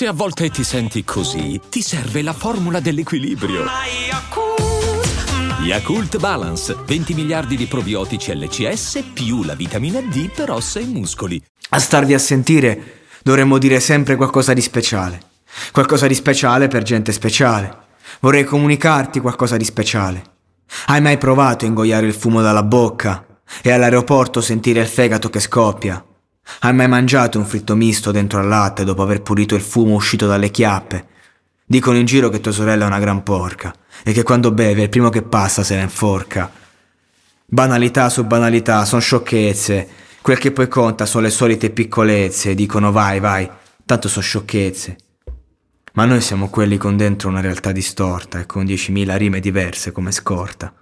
Se a volte ti senti così, ti serve la formula dell'equilibrio. Yakult Balance, 20 miliardi di probiotici LCS più la vitamina D per ossa e muscoli. A starvi a sentire, dovremmo dire sempre qualcosa di speciale. Qualcosa di speciale per gente speciale. Vorrei comunicarti qualcosa di speciale. Hai mai provato a ingoiare il fumo dalla bocca e all'aeroporto sentire il fegato che scoppia? Hai mai mangiato un fritto misto dentro al latte dopo aver pulito il fumo uscito dalle chiappe? Dicono in giro che tua sorella è una gran porca e che quando beve il primo che passa se ne inforca. Banalità su banalità, son sciocchezze. Quel che poi conta sono le solite piccolezze. Dicono vai, vai, tanto sono sciocchezze. Ma noi siamo quelli con dentro una realtà distorta e con 10.000 rime diverse come scorta.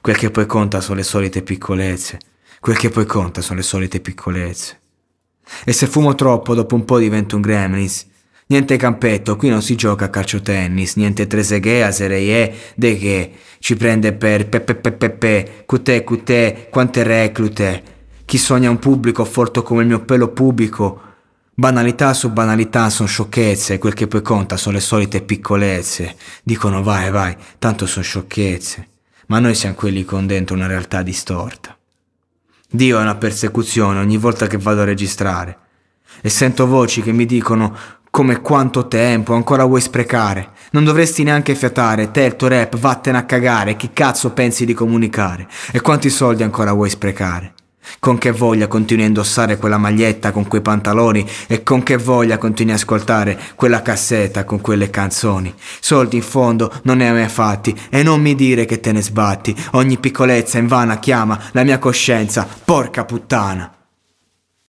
Quel che poi conta sono le solite piccolezze. Quel che poi conta sono le solite piccolezze. E se fumo troppo, dopo un po' divento un gremlins. Niente campetto, qui non si gioca a calcio tennis, niente treseghe, asereie, de che ci prende per pepe pepe pepe, cutè cutè, quante reclute. Chi sogna un pubblico forte come il mio pelo pubblico. Banalità su banalità sono sciocchezze, quel che poi conta sono le solite piccolezze. Dicono vai, vai, tanto sono sciocchezze. Ma noi siamo quelli con dentro una realtà distorta. Dio è una persecuzione ogni volta che vado a registrare. E sento voci che mi dicono come quanto tempo ancora vuoi sprecare? Non dovresti neanche fiatare, te il tuo rap vattene a cagare, chi cazzo pensi di comunicare? E quanti soldi ancora vuoi sprecare? Con che voglia continui a indossare quella maglietta con quei pantaloni e con che voglia continui a ascoltare quella cassetta con quelle canzoni. Soldi in fondo non ne hai mai fatti e non mi dire che te ne sbatti. Ogni piccolezza invana chiama la mia coscienza, porca puttana.